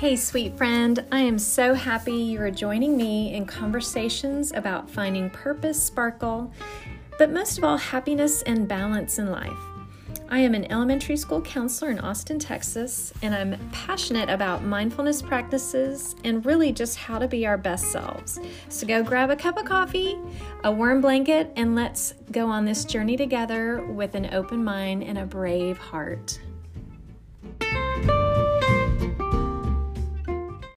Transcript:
Hey, sweet friend, I am so happy you are joining me in conversations about finding purpose, sparkle, but most of all, happiness and balance in life. I am an elementary school counselor in Austin, Texas, and I'm passionate about mindfulness practices and really just how to be our best selves. So go grab a cup of coffee, a warm blanket, and let's go on this journey together with an open mind and a brave heart.